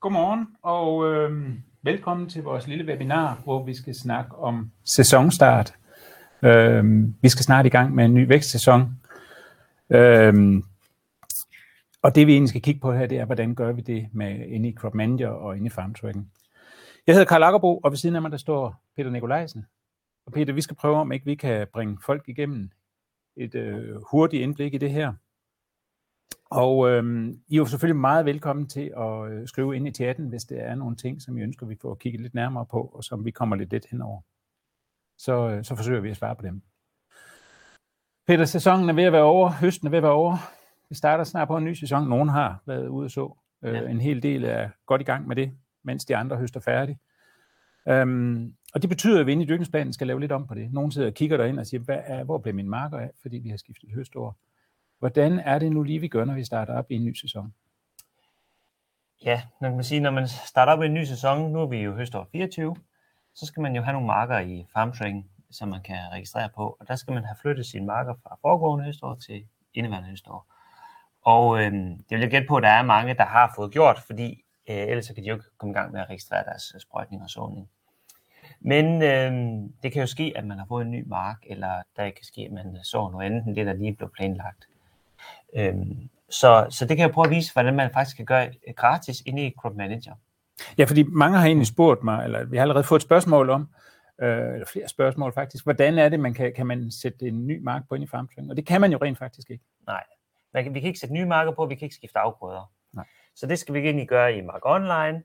Godmorgen og øh, velkommen til vores lille webinar, hvor vi skal snakke om sæsonstart. Øh, vi skal snart i gang med en ny vækstsæson. Øh, og det vi egentlig skal kigge på her, det er, hvordan gør vi det med inde i Crop Manager og inde i Farm Tracking. Jeg hedder Karl Akkerbo, og ved siden af mig der står Peter Nikolajsen. Og Peter, vi skal prøve, om ikke vi kan bringe folk igennem et øh, hurtigt indblik i det her. Og øh, I er jo selvfølgelig meget velkommen til at øh, skrive ind i chatten, hvis det er nogle ting, som I ønsker, vi får kigget lidt nærmere på, og som vi kommer lidt let henover. Så, øh, så forsøger vi at svare på dem. Peter, sæsonen er ved at være over, høsten er ved at være over. Vi starter snart på en ny sæson. Nogen har været ude og så. Øh, ja. En hel del er godt i gang med det, mens de andre høster færdig. Um, og det betyder, at vi inde i dyrkningsplanen skal lave lidt om på det. Nogle sidder og kigger derind og siger, hvad er, hvor blev min marker af, fordi vi har skiftet høstår. Hvordan er det nu lige, vi gør, når vi starter op i en ny sæson? Ja, man kan sige, når man starter op i en ny sæson, nu er vi jo høstår 24, så skal man jo have nogle marker i farmtracking, som man kan registrere på, og der skal man have flyttet sine marker fra foregående høstår til indeværende høstår. Og øh, det vil jeg gætte på, at der er mange, der har fået gjort, fordi øh, ellers kan de jo ikke komme i gang med at registrere deres sprøjtning og såning. Men øh, det kan jo ske, at man har fået en ny mark, eller der kan ske, at man så noget andet end det, der lige blev planlagt. Øhm, så, så det kan jeg prøve at vise, hvordan man faktisk kan gøre gratis inde i Crop Manager. Ja, fordi mange har egentlig spurgt mig, eller vi har allerede fået et spørgsmål om, øh, eller flere spørgsmål faktisk, hvordan er det, man kan, kan man sætte en ny mark på ind i FarmTrack? Og det kan man jo rent faktisk ikke. Nej, man kan, vi kan ikke sætte nye marker på, vi kan ikke skifte afgrøder. Nej. Så det skal vi egentlig gøre i Mark Online,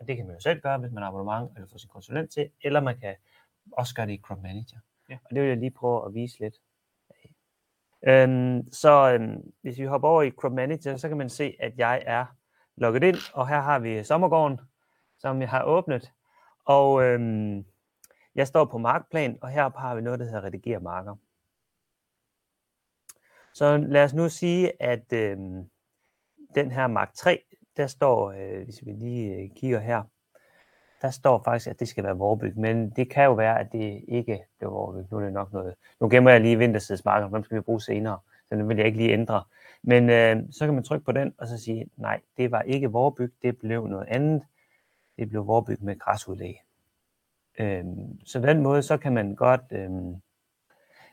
og det kan man jo selv gøre, hvis man har abonnement eller får sin konsulent til, eller man kan også gøre det i Crop Manager. Ja. Og det vil jeg lige prøve at vise lidt. Øhm, så øhm, hvis vi hopper over i Crop Manager, så kan man se, at jeg er logget ind, og her har vi sommergården, som jeg har åbnet. Og øhm, jeg står på markplan, og her har vi noget, der hedder redigere marker. Så lad os nu sige, at øhm, den her mark 3, der står, øh, hvis vi lige øh, kigger her, der står faktisk, at det skal være vorbyg, men det kan jo være, at det ikke bliver vorbyg. Nu er det nok noget. Nu gemmer jeg lige vintersidsmarker, dem skal vi bruge senere, så den vil jeg ikke lige ændre. Men øh, så kan man trykke på den, og så sige, nej, det var ikke vorbyg, det blev noget andet. Det blev vorbyg med græsudlæg. Øh, så på den måde, så kan man godt, øh,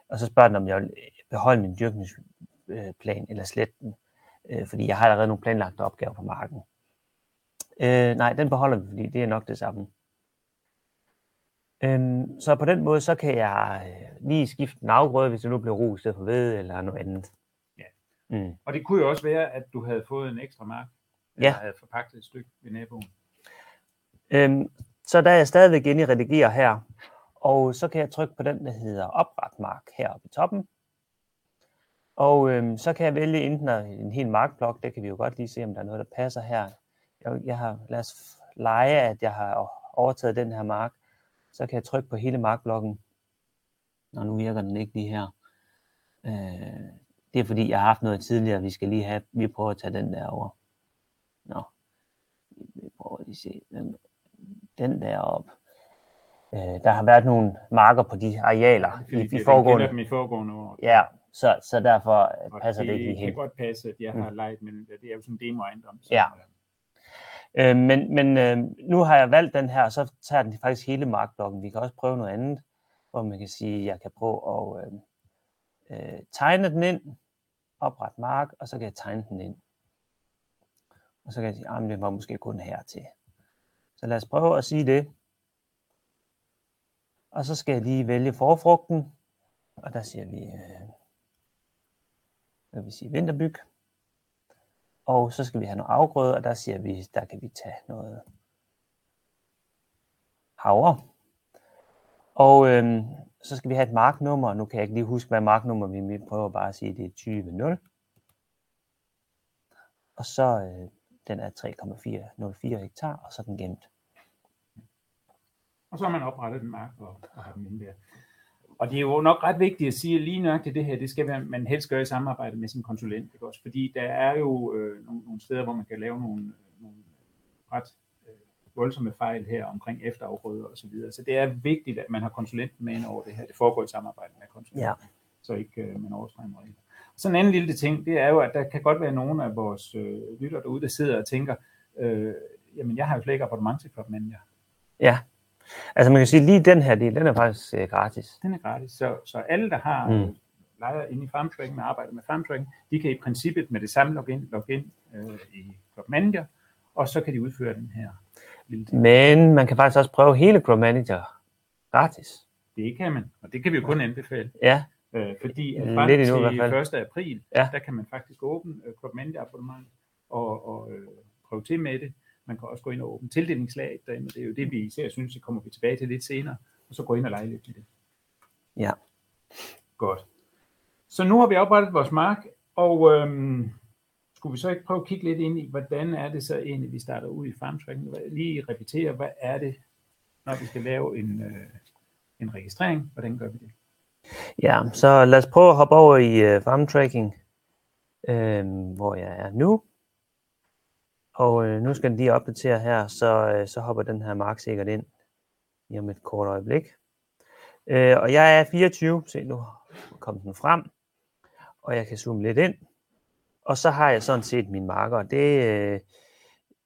og så spørger den, om jeg vil beholde min dyrkningsplan øh, eller slette den, øh, fordi jeg har allerede nogle planlagte opgaver på marken. Øh, nej, den beholder vi, fordi det er nok det samme. Øhm, så på den måde, så kan jeg øh, lige skifte en afgrøde, hvis det nu bliver ro i stedet for ved, eller noget andet. Ja. Mm. Og det kunne jo også være, at du havde fået en ekstra mark, eller ja. havde forpagtet et stykke ved naboen. Øhm, så der er jeg stadigvæk inde i redigere her, og så kan jeg trykke på den, der hedder opret mark heroppe i toppen. Og øhm, så kan jeg vælge enten en hel markblok, det kan vi jo godt lige se, om der er noget, der passer her jeg, jeg har, lad os lege, at jeg har overtaget den her mark, så kan jeg trykke på hele markblokken. Og nu virker den ikke lige her. Øh, det er fordi, jeg har haft noget tidligere, vi skal lige have, vi prøver at tage den der over. Nå, vi prøver lige at se den, den der op. Øh, der har været nogle marker på de arealer i, i foregående. dem i foregående år. Ja, så, så derfor passer det, det ikke helt. Det kan godt passe, at jeg har mm. leget men det er jo sådan en ejendom. Ja, Øh, men men øh, nu har jeg valgt den her, så tager den faktisk hele markblokken. Vi kan også prøve noget andet, hvor man kan sige, at jeg kan prøve at øh, øh, tegne den ind, oprette mark, og så kan jeg tegne den ind. Og så kan jeg sige, ah, at det var måske kun her til. Så lad os prøve at sige det. Og så skal jeg lige vælge forfrugten, og der siger vi, øh, hvad vil sige, vinterbyg. Og så skal vi have noget afgrøde, og der siger vi, der kan vi tage noget havre. Og øhm, så skal vi have et marknummer. Nu kan jeg ikke lige huske, hvad marknummer vi prøver bare at sige, det er 20.0. Og så øh, den er 3,404 hektar, og så er den gemt. Og så har man oprettet den mark og, og har den inde der. Og det er jo nok ret vigtigt at sige, at lige til det her, det skal man helst gøre i samarbejde med sin konsulent. Ikke også? Fordi der er jo øh, nogle, nogle steder, hvor man kan lave nogle, nogle ret øh, voldsomme fejl her omkring efterafgrøder og så videre. Så det er vigtigt, at man har konsulenten med ind over det her. Det foregår i samarbejde med konsulenten, ja. så ikke øh, man overtræder regler. Så en anden lille ting, det er jo, at der kan godt være nogle af vores øh, lytter derude, der sidder og tænker, øh, jamen jeg har jo slet ikke abonnement til Club Manager. Ja. Altså man kan sige, lige den her del, den er faktisk øh, gratis. Den er gratis, så, så alle, der har Mm. lejer inde i farmtracking og arbejder med farmtracking, de kan i princippet med det samme login, login øh, i Club Manager, og så kan de udføre den her lille ting. Men man kan faktisk også prøve hele Grow Manager gratis. Det kan man, og det kan vi jo kun anbefale. Ja, Øh, fordi at Lidt frem endnu til 1. april, Ja. der kan man faktisk åbne øh, Club Manager abonnement og, og øh, prøve til med det. Man kan også gå ind og åbne tildelingslaget derinde, og det er jo det, vi især synes, det kommer vi tilbage til lidt senere, og så gå ind og lege lidt med det. Ja. Godt. Så nu har vi oprettet vores mark, og øhm, skulle vi så ikke prøve at kigge lidt ind i, hvordan er det så egentlig, vi starter ud i farmtracking? Lige repetere, hvad er det, når vi skal lave en, øh, en registrering? Hvordan gør vi det? ja så lad os prøve at hoppe over i uh, farm tracking, øh, hvor jeg er nu. Og øh, nu skal den lige opdatere her, så, øh, så hopper den her mark sikkert ind i om et kort øjeblik. Øh, og jeg er 24, se nu kom den frem, og jeg kan zoome lidt ind. Og så har jeg sådan set min marker. Det, øh,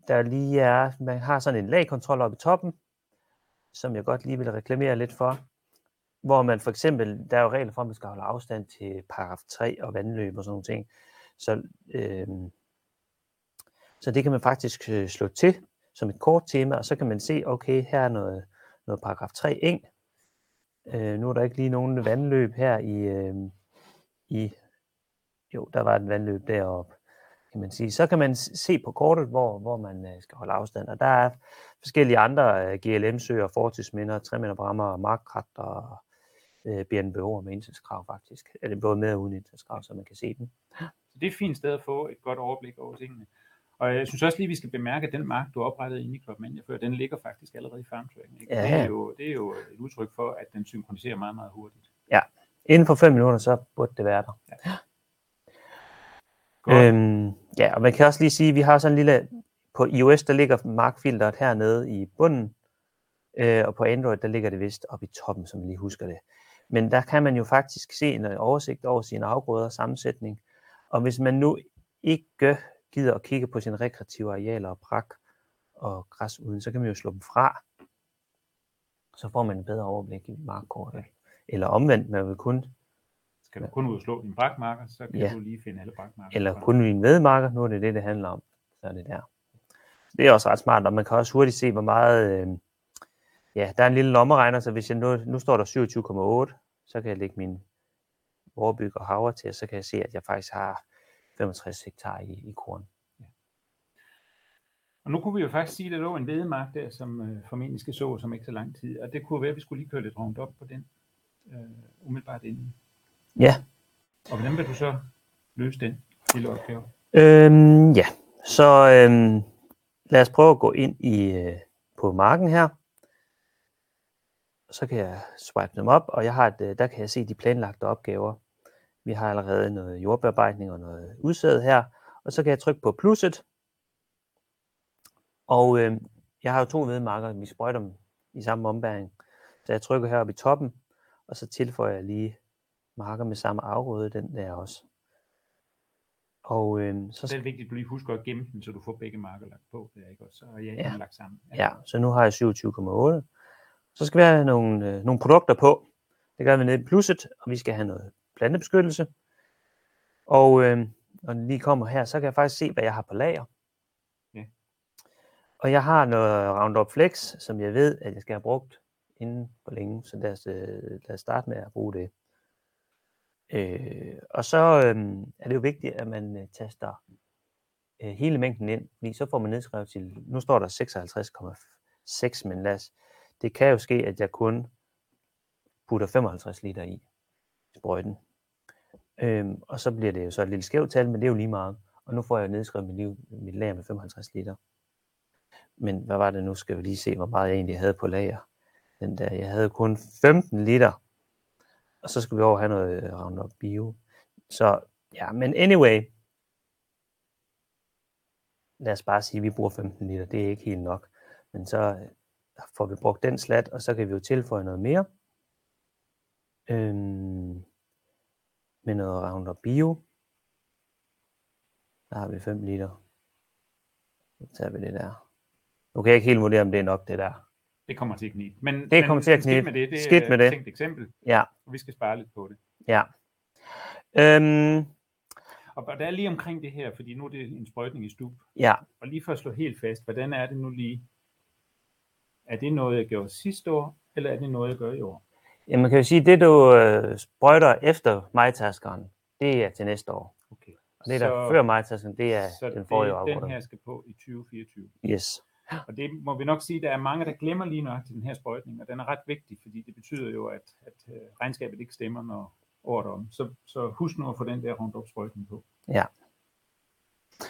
der lige er, man har sådan en lagkontrol oppe i toppen, som jeg godt lige vil reklamere lidt for. Hvor man for eksempel, der er jo regler for, at man skal holde afstand til paragraf 3 og vandløb og sådan nogle ting. Så, øh, så det kan man faktisk øh, slå til som et kort tema, og så kan man se, okay, her er noget, noget paragraf 3 eng. Øh, nu er der ikke lige nogen vandløb her i, øh, i, jo, der var et vandløb deroppe, kan man sige. Så kan man se på kortet, hvor, hvor man øh, skal holde afstand, og der er forskellige andre øh, GLM-søer, fortidsminder, træmænderbrammer, markkrat og øh, BNBO'er med indsatskrav faktisk. Eller både med og uden indsatskrav, så man kan se dem. Så det er et fint sted at få et godt overblik over tingene. Og jeg synes også lige, vi skal bemærke, at den mark, du oprettede inde i Club Manager før, den ligger faktisk allerede i. Ikke? Ja. Det, er jo, det er jo et udtryk for, at den synkroniserer meget, meget hurtigt. Inden for 5 minutter, så burde det være der. Godt. Øhm, ja, og man kan også lige sige, at vi har sådan en lille, på iOS, der ligger markfilteret hernede i bunden, øh, og på Android, der ligger det vist oppe i toppen, som jeg lige husker det. Men der kan man jo faktisk se en øh, oversigt over sine afgrøder og sammensætning. Og hvis man nu ikke gider at kigge på sine rekreative arealer og brak og græs uden, så kan man jo slå dem fra. Så får man en bedre overblik i markkortet. Eller omvendt, man vil kun Skal du kun ud og slå dine brakmarker, så kan Ja. du lige finde alle brakmarker. eller kun mine medmarker, nu er det det, det handler om. Så er det der. Det er også ret smart, og man kan også hurtigt se, hvor meget... Øh, ja, der er en lille lommeregner, så hvis jeg nu, nu står der 27,8, så kan jeg lægge min vorbyg og havre til, og så kan jeg se, at jeg faktisk har 65 hektar i, i korn. Og nu kunne vi jo faktisk sige, at der lå en vedemark der, som øh, formentlig skal så som ikke så lang tid. Og det kunne være, at vi skulle lige køre lidt rundt op på den, øh, umiddelbart inden. Ja, Og hvordan vil du så løse den lille opgave? øhm, ja. så øhm, lad os prøve at gå ind i øh, på marken her. Så kan jeg swipe dem op, og jeg har et, øh, der kan jeg se de planlagte opgaver. Vi har allerede noget jordbearbejdning og noget udsæd her, og så kan jeg trykke på plusset. Og øh, jeg har jo to vedmarker, vi sprøjter dem i samme ombæring. Så jeg trykker heroppe i toppen, og så tilføjer jeg lige marker med samme afgrøde, den der også. Og øh, så Så er det vigtigt, at du lige husker at gemme den, så du får begge marker lagt på. Der, ikke? Og så er jeg Ja. ja. lagt sammen. Ja, så nu har jeg 27,8. Så skal vi have nogle, øh, nogle produkter på. Det gør vi nede i plusset, og vi skal have noget plantebeskyttelse. Og øh, når den lige kommer her, så kan jeg faktisk se, hvad jeg har på lager. Ja. Og jeg har noget Roundup Flex, som jeg ved, at jeg skal have brugt inden for længe. Så lad os, øh, lad os starte med at bruge det. Øh, og så øh, er det jo vigtigt, at man øh, taster øh, hele mængden ind, fordi så får man nedskrevet til, nu står der 56,6, men lad os, det kan jo ske, at jeg kun putter 55 liter i sprøjten. Øhm, og så bliver det jo så et lille skævt tal, men det er jo lige meget. Og nu får jeg nedskrevet mit, liv, mit lager med 55 liter. Men hvad var det nu? Skal vi lige se, hvor meget jeg egentlig havde på lager. Den der, jeg havde kun 15 liter. Og så skal vi over have noget øh, Roundup Bio. Så ja, men anyway. Lad os bare sige, at vi bruger 15 liter. Det er ikke helt nok. Men så øh, får vi brugt den slat, og så kan vi jo tilføje noget mere. Øhm, med noget Roundup Bio. Der har vi 5 liter. Så tager vi det der. Nu kan jeg ikke helt vurdere, om det er nok, det der. Det kommer til at knibe. Men, Det men kommer til at skidt knibe. med det. Det Skidt er med det. et eksempel, Ja, og vi skal spare lidt på det. ja. Øhm, Og og der er lige omkring det her, fordi nu er det en sprøjtning i stup. ja, Og lige for at slå helt fast, hvordan er det nu lige? Er det noget, jeg gjorde sidste år, eller er det noget, jeg gør i år? Ja, man kan jo sige, det du øh, sprøjter efter majtaskeren, det er til næste år. Okay. Og det, der så, før majtaskeren, det er så den forrige år. den her skal på i 2024. Yes. Og det må vi nok sige, der er mange, der glemmer lige nøjagtigt den her sprøjtning, og den er ret vigtig, fordi det betyder jo, at, at øh, regnskabet ikke stemmer, når året om. Så, så husk nu at få den der Roundup-sprøjtning på. Ja.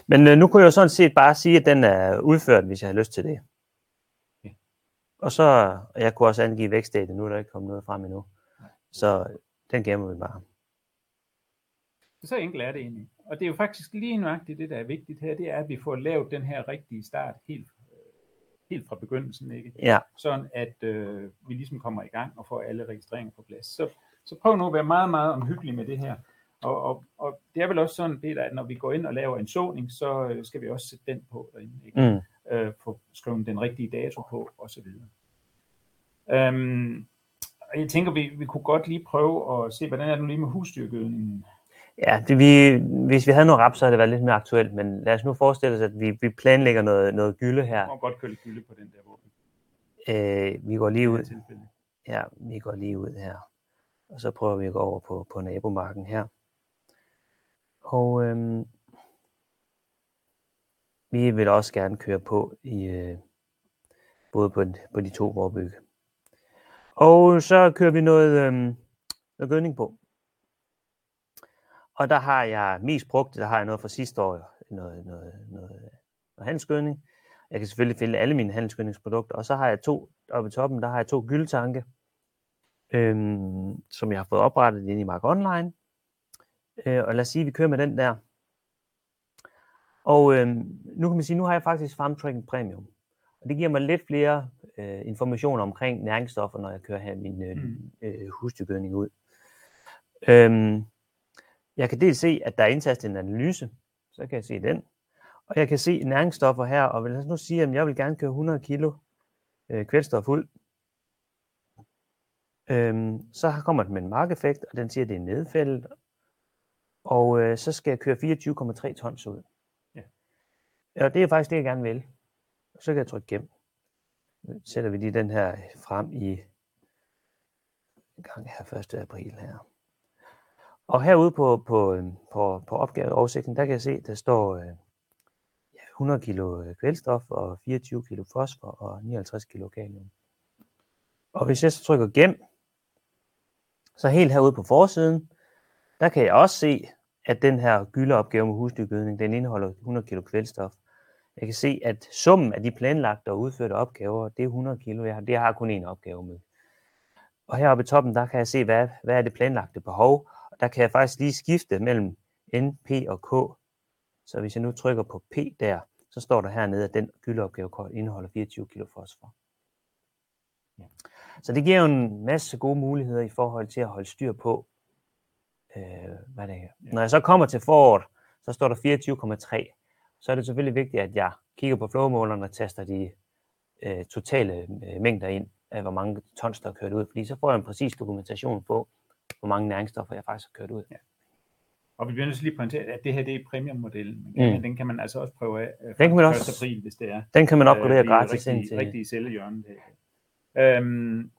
Men øh, nu kunne jeg jo sådan set bare sige, at den er udført, hvis jeg har lyst til det. Og så, og jeg kunne også angive vækstdata, nu er der ikke kommet noget frem endnu. Så den gemmer vi bare. Så enkelt er det egentlig. Og det er jo faktisk lige nøjagtigt det, der er vigtigt her, det er, at vi får lavet den her rigtige start helt, helt fra begyndelsen, ikke? Ja, sådan at øh, vi ligesom kommer i gang og får alle registreringer på plads. Så, så prøv nu at være meget, meget omhyggelig med det her. Og, og, og det er vel også sådan, Peter, at når vi går ind og laver en såning, så øh, skal vi også sætte den på derinde. Ikke? mm. Øh, få skrevet den rigtige dato på, og så videre. Øhm, jeg tænker, vi, vi kunne godt lige prøve at se, hvordan er det nu lige med husdyrgødningen? ja det, vi, hvis vi havde noget rap, så havde det været lidt mere aktuelt, men lad os nu forestille os, at vi, vi planlægger noget, noget gylde her. må godt køle gylde på den der våben. Øh, vi går lige ud. Ja, vi går lige ud her. Og så prøver vi at gå over på, på nabomarken her. Og øhm, vi vil også gerne køre på i øh, både på, på de to vorbygge. Og så kører vi noget, øh, noget gødning på. Og der har jeg mest brugt, der har jeg noget fra sidste år, noget, noget, noget, noget handelsgødning. Jeg kan selvfølgelig finde alle mine handelsgødningsprodukter. Og så har jeg to, oppe i toppen, der har jeg to gyldtanke, øhm, som jeg har fået oprettet inde i Mark Online. Øh, og lad os sige, at vi kører med den der. Og øhm, nu kan man sige, nu har jeg faktisk Farm Tracking Premium. Og det giver mig lidt flere øh, informationer omkring næringsstoffer, når jeg kører her min øh, Mm. øh, husdyrgødning ud. Øhm, jeg kan dels se, at der er indtastet en analyse, så kan jeg se den. Og jeg kan se næringsstoffer her, og lad os nu sige, at jeg vil gerne køre 100 kilo øh, kvælstof ud. Øhm, så kommer den med en markeffekt, og den siger, at det er nedfældet. Og øh, så skal jeg køre 24,3 tons ud. Ja. Det er faktisk det, jeg gerne vil. Så kan jeg trykke gem. Nu sætter vi lige den her frem i en gang her 1. april her. Og herude på, på, øhm, på, på opgaveoversigten, der kan jeg se, der står øh, ja, 100 kilo øh, kvælstof og 24 kilo fosfor og 59 kilo kalium. Og hvis jeg så trykker gem, så helt herude på forsiden, der kan jeg også se, at den her gyldeopgave med husdyrgødning, den indeholder 100 kilo kvælstof. Jeg kan se, at summen af de planlagte og udførte opgaver, det er 100 kilo. Jeg har, det har kun én opgave med. Og heroppe i toppen, der kan jeg se, hvad, hvad er det planlagte behov. Og der kan jeg faktisk lige skifte mellem N, P og K. Så hvis jeg nu trykker på P der, så står der hernede, at den gyldeopgave indeholder 24 kilo fosfor. Ja. Så det giver jo en masse gode muligheder i forhold til at holde styr på, øh, hvad det er. Når jeg så kommer til foråret, så står der 24,3. Så er det selvfølgelig vigtigt, at jeg kigger på flowmåleren og taster de øh, totale øh, mængder ind af, hvor mange tons, der er kørt ud. Fordi så får jeg en præcis dokumentation på, hvor mange næringsstoffer jeg faktisk har kørt ud. Og vi bliver nødt til lige at pointere, at det her det er premiummodellen. Men Mm. den kan man altså også prøve af øh, Den kan man også- 1. april, hvis det er. Den kan man opgradere Øh, det er gratis ind til. Rigtig cellehjørnet her. Øhm,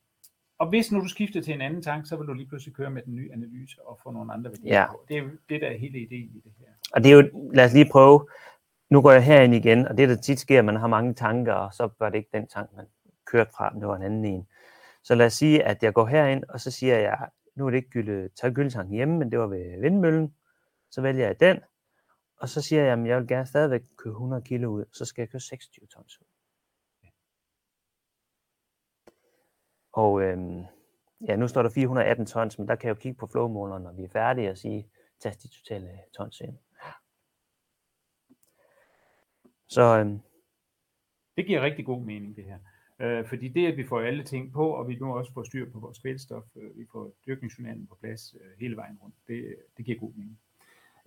og hvis nu du skifter til en anden tank, så vil du lige pludselig køre med den nye analyse og få nogle andre værdier Ja. på. Det er det, der er hele ideen i det her. Og det er jo, lad os lige prøve. Nu går jeg herind igen, og det der tit sker, at man har mange tanker, og så var det ikke den tank, man kørte fra, men det var en anden en. Så lad os sige, at jeg går herind, og så siger jeg, nu er det ikke gylde, tager gyldetanken hjemme, men det var ved vindmøllen. Så vælger jeg den, og så siger jeg, at jeg vil gerne stadigvæk køre 100 kilo ud, så skal jeg køre 26 tons ud. Og øhm, ja, nu står der 418 tons, men der kan jeg jo kigge på flowmåleren, når vi er færdige, og sige, tag de totale tons ind. Så øhm, Det giver rigtig god mening, det her. Øh, fordi det, at vi får alle ting på, og vi nu også får styr på vores kvælstof, øh, vi får dyrkningsjournalen på plads øh, hele vejen rundt, det, det giver god mening.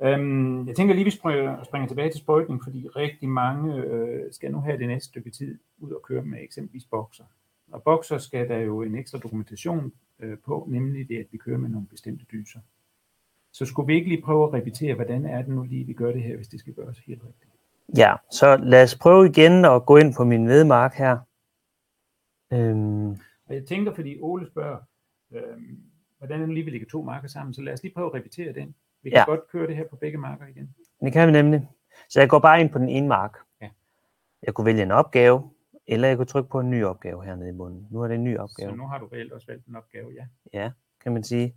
Øhm, jeg tænker lige, vi springer, springer tilbage til sprøjtning, fordi rigtig mange øh, skal nu have det næste stykke tid ud og køre med eksempelvis bokser. Og bokser skal der jo en ekstra dokumentation øh, på, nemlig det, at vi kører med nogle bestemte dyser. Så skulle vi ikke lige prøve at repetere, hvordan er det nu lige, vi gør det her, hvis det skal gøres helt rigtigt? Ja, så lad os prøve igen at gå ind på min vedmark her. Øhm, Og jeg tænker, fordi Ole spørger, øhm, hvordan det lige, vi lægger to marker sammen, så lad os lige prøve at repetere den. Vi kan Ja. godt køre det her på begge marker igen. det kan vi nemlig. Så jeg går bare ind på den ene mark. Ja. Jeg kunne vælge en opgave, eller jeg kunne trykke på en ny opgave hernede i bunden. Nu er det en ny opgave. Så nu har du reelt også valgt en opgave, ja. Ja, kan man sige.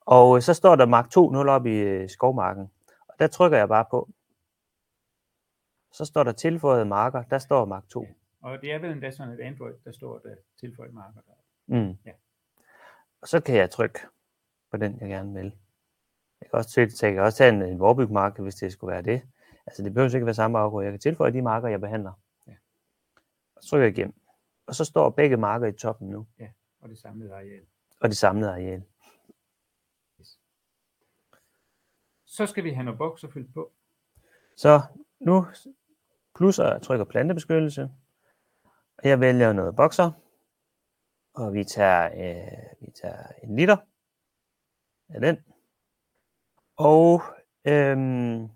Og øh, så står der Mark 2.0 op i øh, skovmarken. Og der trykker jeg bare på. Så står der tilføjet marker. Der står Mark 2. Og det er vel endda sådan et Android, der står der tilføjet marker. Der. Mm. Ja. Og så kan jeg trykke på den, jeg gerne vil. Jeg kan også, så jeg kan også tage en, en vorbygmarke, hvis det skulle være det. Altså det behøver ikke være samme afgrøde. Jeg kan tilføje de marker, jeg behandler. Ja. Og så trykker jeg igennem. Og så står begge marker i toppen nu. Og det samlede areal. Og det samlede areal. Så skal vi have noget bokser fyldt på. Så nu plusser jeg trykker plantebeskyttelse. Og jeg vælger noget bokser. Og vi tager, øh, vi tager en liter af den. Og øhm,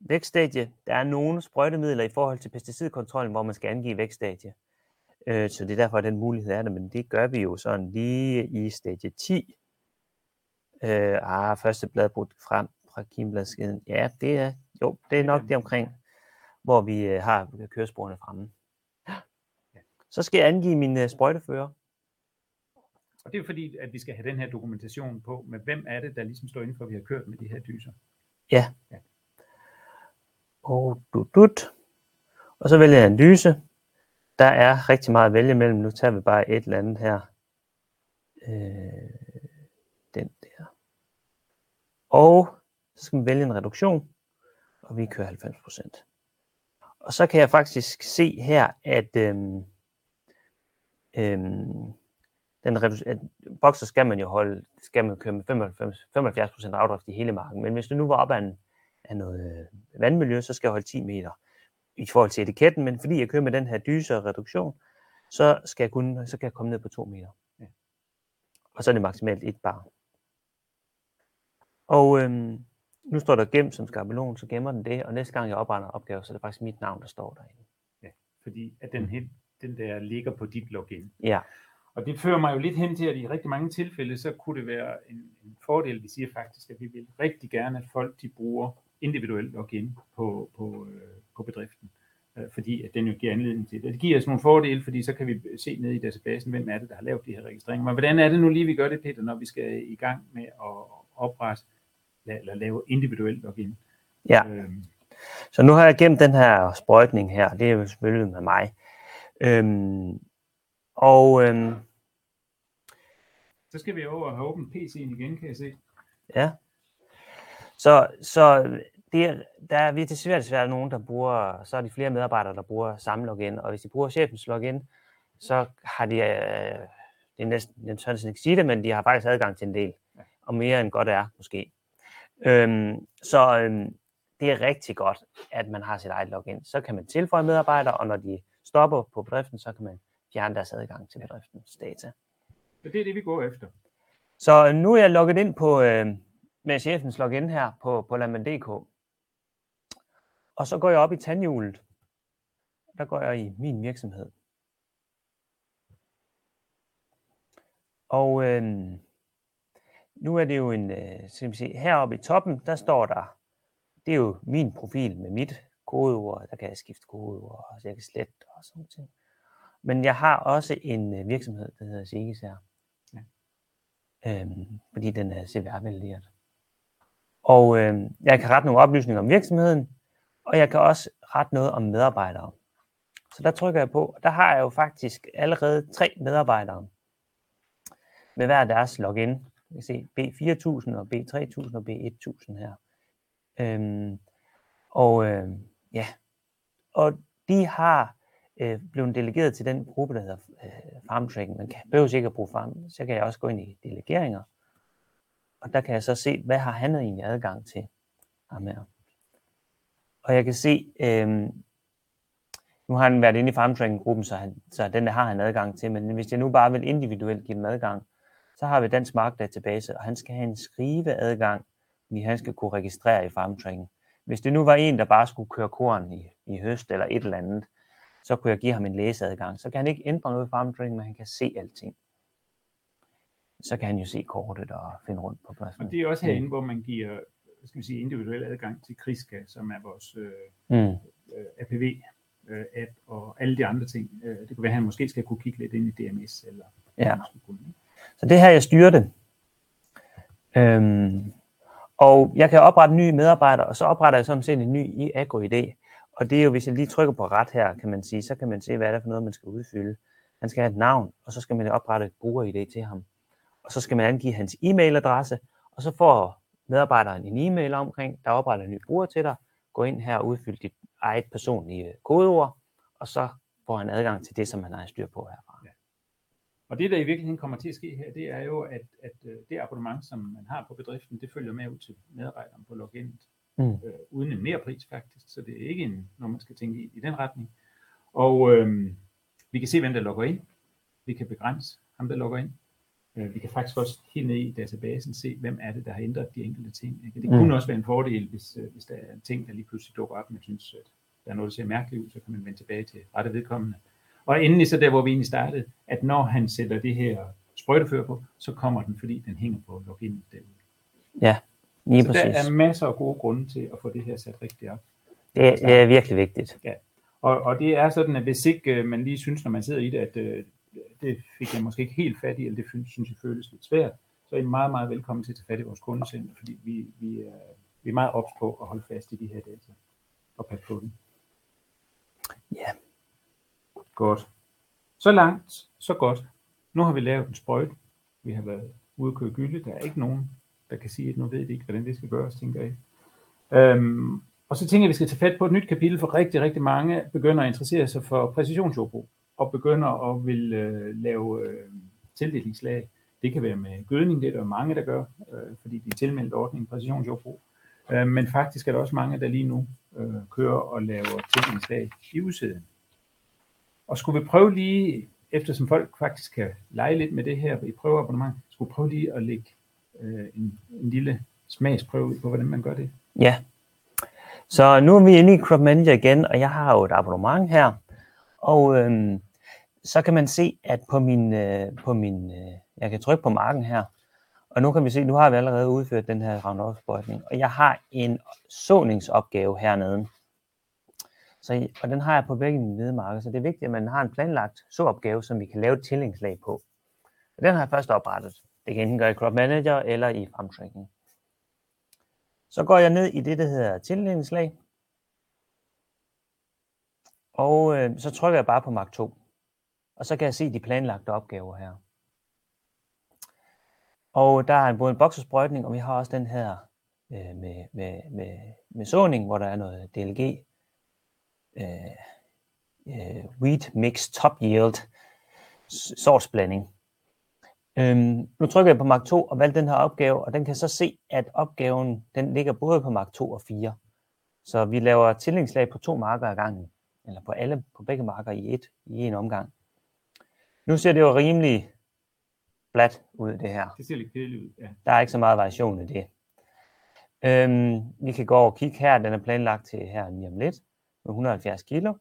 vækststadie. Der er nogle sprøjtemidler i forhold til pesticidkontrollen, hvor man skal angive vækststadie. Øh, så det er derfor, at den mulighed er der, men det gør vi jo sådan lige i stadie 10. Øh, ah, første blad brudt frem fra kimbladskeden. Ja, det er, jo, det er nok det omkring, hvor vi øh, har køresporene fremme. Så skal jeg angive min øh, sprøjtefører. Og det er fordi, at vi skal have den her dokumentation på, med hvem er det, der ligesom står inden for, at vi har kørt med de her dyser. Ja. Ja. Og dut, dut. Og så vælger jeg en dyse. Der er rigtig meget at vælge mellem. Nu tager vi bare et eller andet her. Øh, den der. Og så skal man vælge en reduktion. Og vi kører 90%. Og så kan jeg faktisk se her, at øhm, øhm, den redu- at bokser skal man jo holde, skal man køre med 95, 75% afdrift i hele marken. Men hvis du nu var op af, en, af noget øh, vandmiljø, så skal jeg holde 10 meter i forhold til etiketten. Men fordi jeg kører med den her dyse og reduktion, så skal jeg, kun, så kan jeg komme ned på 2 meter. Ja. Og så er det maksimalt et bar. Og øhm, nu står der gemt som skabelon, så gemmer den det, og næste gang jeg opretter opgave, så er det faktisk mit navn, der står derinde. Fordi at den, hen, den der ligger på dit login. Ja, Og det fører mig jo lidt hen til, at i rigtig mange tilfælde, så kunne det være en, en fordel, vi siger faktisk, at vi vil rigtig gerne, at folk de bruger individuelt login på, på, øh, på bedriften. Øh, fordi at den jo giver anledning til det. Det giver os nogle fordele, fordi så kan vi se ned i databasen, hvem er det, der har lavet de her registreringer. Men hvordan er det nu lige, vi gør det, Peter, når vi skal i gang med at oprette eller lave individuelt login? ja. Øhm, Så nu har jeg gemt den her sprøjtning her. Det er jo selvfølgelig med mig. Øhm, og øhm, så skal vi over og have åbent PC'en igen, kan jeg se. ja. Så, så det er, der er virkelig svært, svært nogen, der bruger, så er de flere medarbejdere, der bruger samme login. Og hvis de bruger chefens login, så har de, øh, det er næsten, jeg tør ikke sige det, men de har faktisk adgang til en del. Og mere end godt er, måske. Øhm, så øhm, det er rigtig godt, at man har sit eget login. Så kan man tilføje medarbejdere, og når de stopper på bedriften, så kan man fjerne deres adgang til bedriftens data. Så det er det, vi går efter. Så nu er jeg logget ind på, øh, med chefens login her på, på Lamand.dk. Og så går jeg op i tandhjulet. Der går jeg i min virksomhed. Og øh, nu er det jo en, øh, skal vi se, heroppe i toppen, der står der, det er jo min profil med mit kodeord, der kan jeg skifte kodeord, så jeg kan slette og sådan noget. Men jeg har også en øh, virksomhed, der hedder Sigis her. Ja. Øhm, fordi den er CVR-valideret. Og øh, jeg kan rette nogle oplysninger om virksomheden, og jeg kan også rette noget om medarbejdere. Så der trykker jeg på, og der har jeg jo faktisk allerede tre medarbejdere med hver deres login. Jeg kan se B4000 og B3000 og B1000 her. Øhm, og øh, ja, og de har øh, blevet delegeret til den gruppe, der hedder øh, farm tracking. Man kan behøver ikke at bruge farm, så kan jeg også gå ind i delegeringer. Og der kan jeg så se, hvad har han egentlig adgang til. Ham her. Og jeg kan se, øh, nu har han været inde i farmtracking-gruppen, så, han, så den der har han adgang til, men hvis jeg nu bare vil individuelt give dem adgang, så har vi Dansk Markdatabase, og han skal have en skriveadgang, fordi han skal kunne registrere i farmtracking. Hvis det nu var en, der bare skulle køre korn i, i høst eller et eller andet, så kunne jeg give ham en læseadgang. Så kan han ikke ændre noget i farmtracking, men han kan se alting. Så kan han jo se kortet og finde rundt på pladsen. Og det er også herinde, hvor man giver skal vi sige, individuel adgang til Kriska, som er vores øh, Mm. øh, APV-app og alle de andre ting. Øh, det kunne være, at han måske skal kunne kigge lidt ind i DMS. Eller, Ja. kunne? Så det her, jeg styrer det. Øhm, og jeg kan oprette nye medarbejdere, og så opretter jeg sådan set en ny i AgroID. Og det er jo, hvis jeg lige trykker på ret her, kan man sige, så kan man se, hvad er for noget, man skal udfylde. Han skal have et navn, og så skal man oprette et bruger-ID til ham. Og så skal man angive hans e-mailadresse, og så får medarbejderen en e-mail omkring, der opretter en ny bruger til dig. Gå ind her og udfyld dit eget personlige kodeord, og så får han adgang til det, som han har styr på her. Og det, der i virkeligheden kommer til at ske her, det er jo, at, at øh, det abonnement, som man har på bedriften, det følger med ud til medarbejderen på login, Mm. øh, uden en mere pris faktisk. Så det er ikke en, når man skal tænke i, i den retning. Og øh, vi kan se, hvem der logger ind. Vi kan begrænse ham, der logger ind. Øh, vi kan faktisk også helt ned i databasen se, hvem er det, der har ændret de enkelte ting. Ikke? Det Mm. kunne også være en fordel, hvis, øh, hvis der er en ting, der lige pludselig dukker op, man synes, at der er noget, der ser mærkeligt ud, så kan man vende tilbage til rette vedkommende. Og endelig så der, hvor vi egentlig startede, at når han sætter det her sprøjtefører på, så kommer den, fordi den hænger på login derude. Ja, lige Så præcis. der er masser af gode grunde til at få det her sat rigtigt op. Det, det er virkelig vigtigt. Og, og det er sådan, at hvis ikke øh, man lige synes, når man sidder i det, at øh, det fik jeg måske ikke helt fat i, eller det synes, synes jeg føles lidt svært, så er I meget, meget velkommen til at tage fat i vores kundecenter, fordi vi, vi, er, vi er meget ops på at holde fast i de her data og passe på dem. Ja. Godt. Så langt, så godt. Nu har vi lavet en sprøjt. Vi har været ude at køre gylde. Der er ikke nogen, der kan sige, at nu ved de ikke, hvordan det skal gøres, tænker jeg. Øhm, og så tænker jeg, at vi skal tage fat på et nyt kapitel, for rigtig, rigtig mange begynder at interessere sig for præcisionsjordbrug, og begynder at vil øh, lave øh, tildelingslag. Det kan være med gødning, det er der mange, der gør, øh, fordi de er tilmeldt ordningen præcisionsjordbrug. Øh, men faktisk er der også mange, der lige nu øh, kører og laver tildelingslag i udsiden. Og skulle vi prøve lige, eftersom folk faktisk kan lege lidt med det her i prøveabonnement, skulle vi prøve lige at lægge øh, en, en lille smagsprøve ud på, hvordan man gør det. Ja. Så nu er vi inde i Crop Manager igen, og jeg har jo et abonnement her. Og øhm, så kan man se, at på min, øh, på min øh, jeg kan trykke på marken her, og nu kan vi se, nu har vi allerede udført den her roundup og jeg har en såningsopgave hernede. Så, og den har jeg på begge mine hvedemarker, så det er vigtigt, at man har en planlagt såopgave, som vi kan lave et tillægslag på. Og den har jeg først oprettet. Det kan enten gøre i Crop Manager eller i Farm Tracking. Så går jeg ned i det, der hedder tildelingslag. Og øh, så trykker jeg bare på Mark 2. Og så kan jeg se de planlagte opgaver her. Og der er både en boksesprøjtning, og vi har også den her øh, med, med, med, med såning, hvor der er noget DLG. Øh, øh, wheat Mix Top Yield sortsblanding. Øhm, nu trykker jeg på Mark 2 og valgte den her opgave, og den kan så se, at opgaven den ligger både på Mark 2 og 4. Så vi laver tillingslag på to marker ad gangen, eller på alle, på begge marker i et i en omgang. Nu ser det jo rimelig fladt ud, det her. Det ser lidt kedeligt ud, ja. Der er ikke så meget variation i det. Øhm, vi kan gå over og kigge her. Den er planlagt til her lige om lidt med 170 kilo.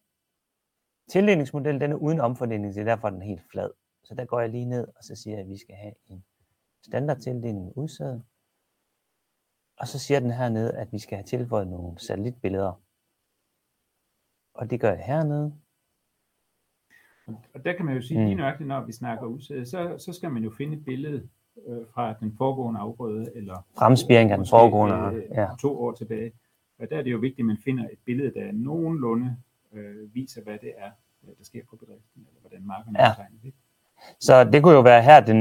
Tildelingsmodellen den er uden omfordeling, det er derfor den er helt flad. Så der går jeg lige ned, og så siger jeg, at vi skal have en standard tildeling udsæde. Og så siger den hernede, at vi skal have tilføjet nogle satellitbilleder. Og det gør jeg hernede. Og der kan man jo sige, Mm. lige nøjagtigt, når vi snakker udsæde, så, så skal man jo finde et billede øh, fra den foregående afgrøde, eller Fremspiring af den foregående. øh, Ja. to år tilbage. Og der er det jo vigtigt, at man finder et billede, der nogenlunde øh, viser, hvad det er, øh, der sker på bedriften, eller hvordan marken er Ja. ja. tegnet. ikke? Så det kunne jo være her den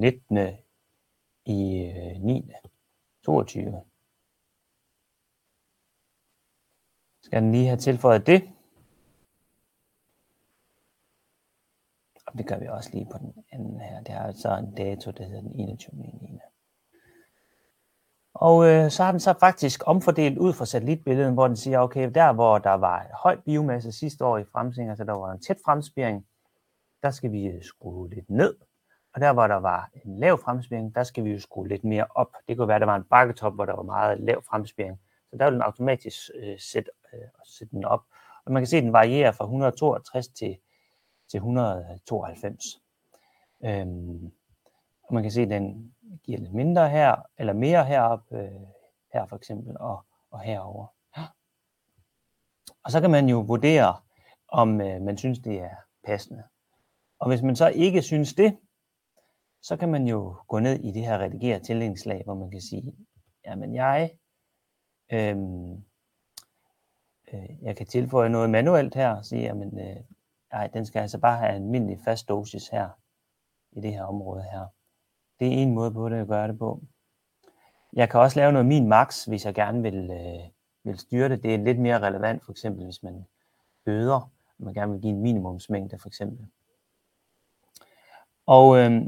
19. i øh, 9. 22. Skal den lige have tilføjet det? Og det gør vi også lige på den anden her. Det er så en dato, der hedder den 21. 9. Og øh, så har den så faktisk omfordelt ud fra satellitbilledet, hvor den siger, okay, der hvor der var høj biomasse sidste år i fremstilling, altså der var en tæt fremspiring, der skal vi øh, skrue lidt ned. Og der hvor der var en lav fremspiring, der skal vi jo skrue lidt mere op. Det kunne være, at der var en bakketop, hvor der var meget lav fremspiring. Så der vil den automatisk øh, sætte, øh, sætte den op. Og man kan se, at den varierer fra 162 til, til 192. Øhm, og man kan se, at den giver lidt mindre her, eller mere herop, øh, her for eksempel, og, og herover. Og så kan man jo vurdere, om øh, man synes, det er passende. Og hvis man så ikke synes det, så kan man jo gå ned i det her redigere tillægningslag, hvor man kan sige, jamen jeg, øh, øh, jeg kan tilføje noget manuelt her, og sige, jamen øh, nej, den skal altså bare have en almindelig fast dosis her, i det her område her. Det er en måde på det at gøre det på. Jeg kan også lave noget min max, hvis jeg gerne vil, øh, vil styre det. Det er lidt mere relevant, for eksempel hvis man bøder, man gerne vil give en minimumsmængde for eksempel. Og øh,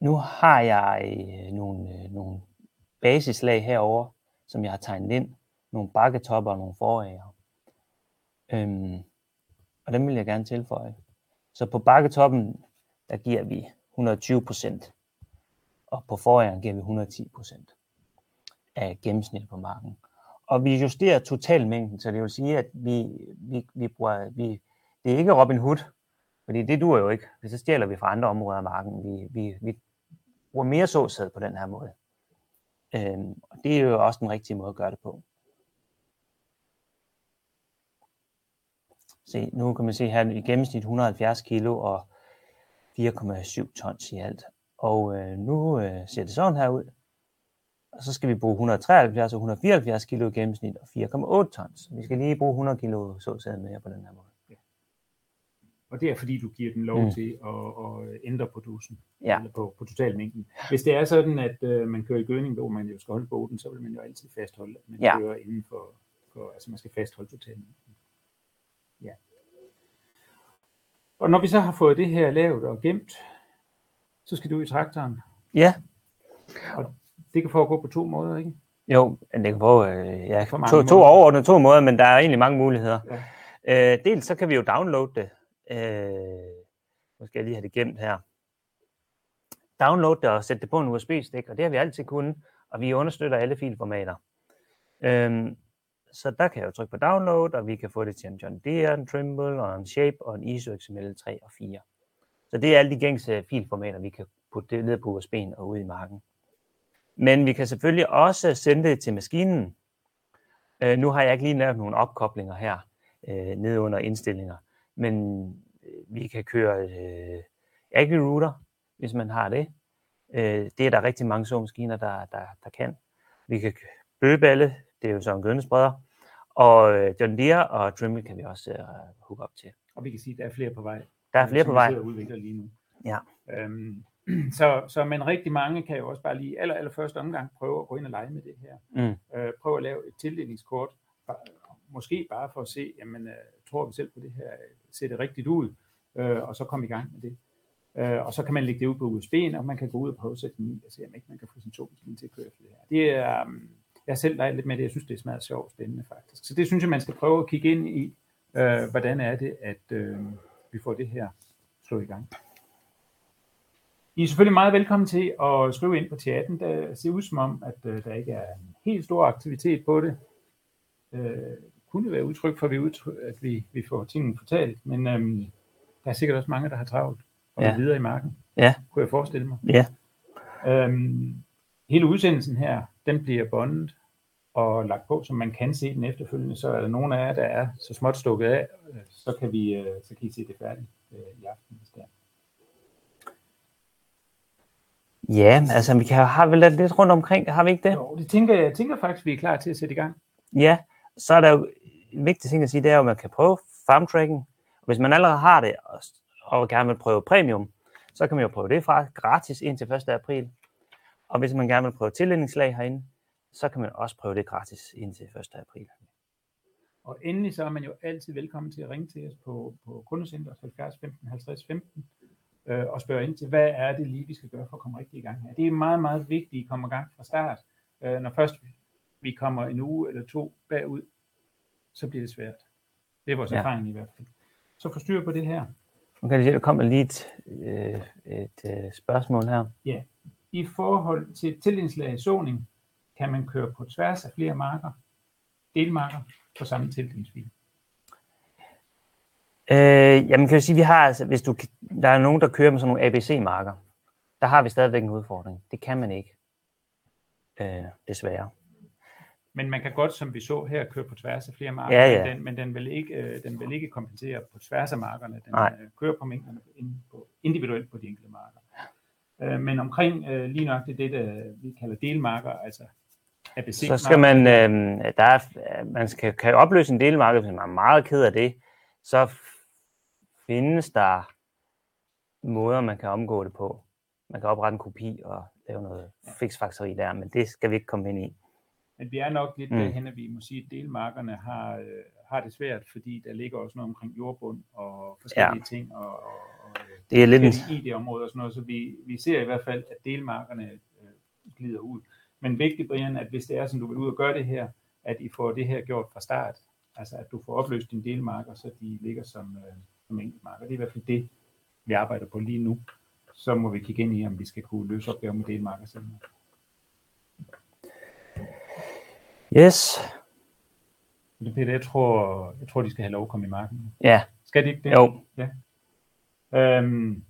nu har jeg øh, nogle, øh, nogle basislag herover, som jeg har tegnet ind. Nogle bakketopper og nogle forager. Øhm, og dem vil jeg gerne tilføje. Så på bakketoppen, der giver vi 120 procent og på foråret giver vi 110 procent af gennemsnittet på marken. Og vi justerer totalmængden, så det vil sige, at vi, vi, vi bruger, vi, det er ikke Robin Hood, fordi det duer jo ikke, så stjæler vi fra andre områder af marken. Vi, vi, vi bruger mere såsæd på den her måde. Øhm, og det er jo også den rigtige måde at gøre det på. Se, nu kan man se her i gennemsnit 170 kilo og 4,7 tons i alt. Og øh, nu øh, ser det sådan her ud. Og så skal vi bruge 173 og 174 kilo i gennemsnit og 4,8 tons. Vi skal lige bruge 100 kilo såsæd mere på den her måde. Ja. Og det er fordi, du giver den lov mm. til at, at ændre på dusen, ja. eller på, på totalmængden. Hvis det er sådan, at øh, man kører i gødning, hvor man jo skal holde båden, så vil man jo altid fastholde, at man ja. kører inden for, for, altså man skal fastholde totalmængden. Ja. Og når vi så har fået det her lavet og gemt, så skal du i traktoren. Ja. Og det kan foregå på to måder, ikke? Jo, det kan foregå øh, ja, to, to overordnede to måder, men der er egentlig mange muligheder. Ja. Øh, dels så kan vi jo downloade det. Øh, nu skal jeg lige have det gemt her. Download det og sætte det på en USB-stik, og det har vi altid kunnet, og vi understøtter alle filformater. Øh, så der kan jeg jo trykke på download, og vi kan få det til en John Deere, en Trimble, og en Shape, og en ISO XML 3 og 4. Så det er alle de gængse øh, filformater, vi kan putte det ned på USB'en og ud i marken. Men vi kan selvfølgelig også sende det til maskinen. Øh, nu har jeg ikke lige nævnt nogle opkoblinger her øh, nede under indstillinger, men øh, vi kan køre øh, AgriRouter, hvis man har det. Øh, det er der rigtig mange såmaskiner, der, der, der kan. Vi kan bøgeballe, det er jo så en gødnespreder, og øh, John Deere og Trimble kan vi også øh, hooke op til. Og vi kan sige, at der er flere på vej. Der er flere på vej. Som udvikler lige nu. Ja. Øhm, så, så men rigtig mange kan jo også bare lige aller, aller første omgang prøve at gå ind og lege med det her. Mm. Øh, prøve at lave et tildelingskort, måske bare for at se, jamen, øh, tror vi selv på det her, ser det rigtigt ud, øh, og så komme i gang med det. Øh, og så kan man lægge det ud på USB'en, og man kan gå ud og prøve at sætte den i, og se om ikke man kan få sin togmaskine til at køre efter det her. Det er, um, jeg selv leger lidt med det, jeg synes det er smadret sjovt og spændende faktisk. Så det synes jeg, man skal prøve at kigge ind i, øh, hvordan er det, at øh, vi får det her slået i gang. I er selvfølgelig meget velkommen til at skrive ind på chatten. Der ser ud som om, at øh, der ikke er en helt stor aktivitet på det. Øh, kunne være udtryk for, at vi, udtryk, at vi, vi får tingene fortalt, men øhm, der er sikkert også mange, der har travlt og ja. videre i marken. Ja. Kunne jeg forestille mig. Ja. Øhm, hele udsendelsen her, den bliver bondet og lagt på, så man kan se den efterfølgende. Så er der nogen af jer, der er så småt stukket af, så kan, vi, øh, så kan I se det færdigt øh, i aften. Hvis det er. Ja, altså vi kan, har vel lidt rundt omkring, har vi ikke det? Jo, det tænker, jeg tænker faktisk, vi er klar til at sætte i gang. Ja, så er der jo en vigtig ting at sige, det er at man kan prøve farm tracking. Hvis man allerede har det, og, og gerne vil prøve premium, så kan man jo prøve det fra gratis indtil 1. april. Og hvis man gerne vil prøve tildelingsslag herinde, så kan man også prøve det gratis indtil 1. april. Og endelig så er man jo altid velkommen til at ringe til os på, på kundecenter 70 15 50 15 øh, og spørge ind til, hvad er det lige, vi skal gøre for at komme rigtig i gang her. Det er meget, meget vigtigt, at I kommer i gang fra start, Øh, når først vi kommer en uge eller to bagud, så bliver det svært. Det er vores Ja. ja. erfaring i hvert fald. Så forstyr på det her. Nu kan jeg se, der kommer lige et, øh, et øh, spørgsmål her. I forhold til tildelingslag i såning, kan man køre på tværs af flere marker, delmarker, på samme tildelingsfil. Øh, jamen kan jeg sige, vi har altså, hvis du, der er nogen, der kører med sådan nogle ABC-marker, der har vi stadigvæk en udfordring. Det kan man ikke. Øh, desværre. Men man kan godt, som vi så her, køre på tværs af flere marker, Ja, ja. men, den, men den, vil ikke, øh, den vil ikke kompensere på tværs af markerne. Den Nej. øh, kører på mængderne på, individuelt på de enkelte marker. Øh, men omkring øh, lige nok det, det, vi kalder delmarker, altså Så skal man, øh, der er, man skal, kan opløse en delmarked, hvis man er meget ked af det, så findes der måder, man kan omgå det på. Man kan oprette en kopi og lave noget fiksfakseri der, men det skal vi ikke komme ind i. Men vi er nok lidt Mm. mm. derhen, at vi må sige, at delmarkerne har, øh, har det svært, fordi der ligger også noget omkring jordbund og forskellige ja. ting, og, og, og øh, Det er lidt i det område og sådan noget, så vi, vi ser i hvert fald, at delmarkerne øh, glider ud. Men vigtigt, Brian, at hvis det er, som du vil ud og gøre det her, at I får det her gjort fra start, altså at du får opløst dine delmarker, så de ligger som, øh, som enkeltmarker. Det er i hvert fald det, vi arbejder på lige nu. Så må vi kigge ind i, om vi skal kunne løse opgaven med delmarker selv. yes, Det Peter, jeg tror, jeg tror, de skal have lov at komme i marken. ja, Skal de ikke det? jo, Øhm,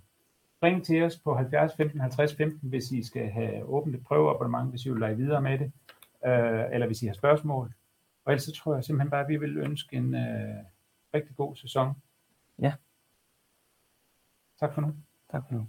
ring til os på 70 15 50 15, hvis I skal have åbent et prøveabonnement, hvis I vil lege videre med det, øh, eller hvis I har spørgsmål. Og ellers så tror jeg simpelthen bare, at vi vil ønske en øh, rigtig god sæson. Ja. Tak for nu. tak for nu.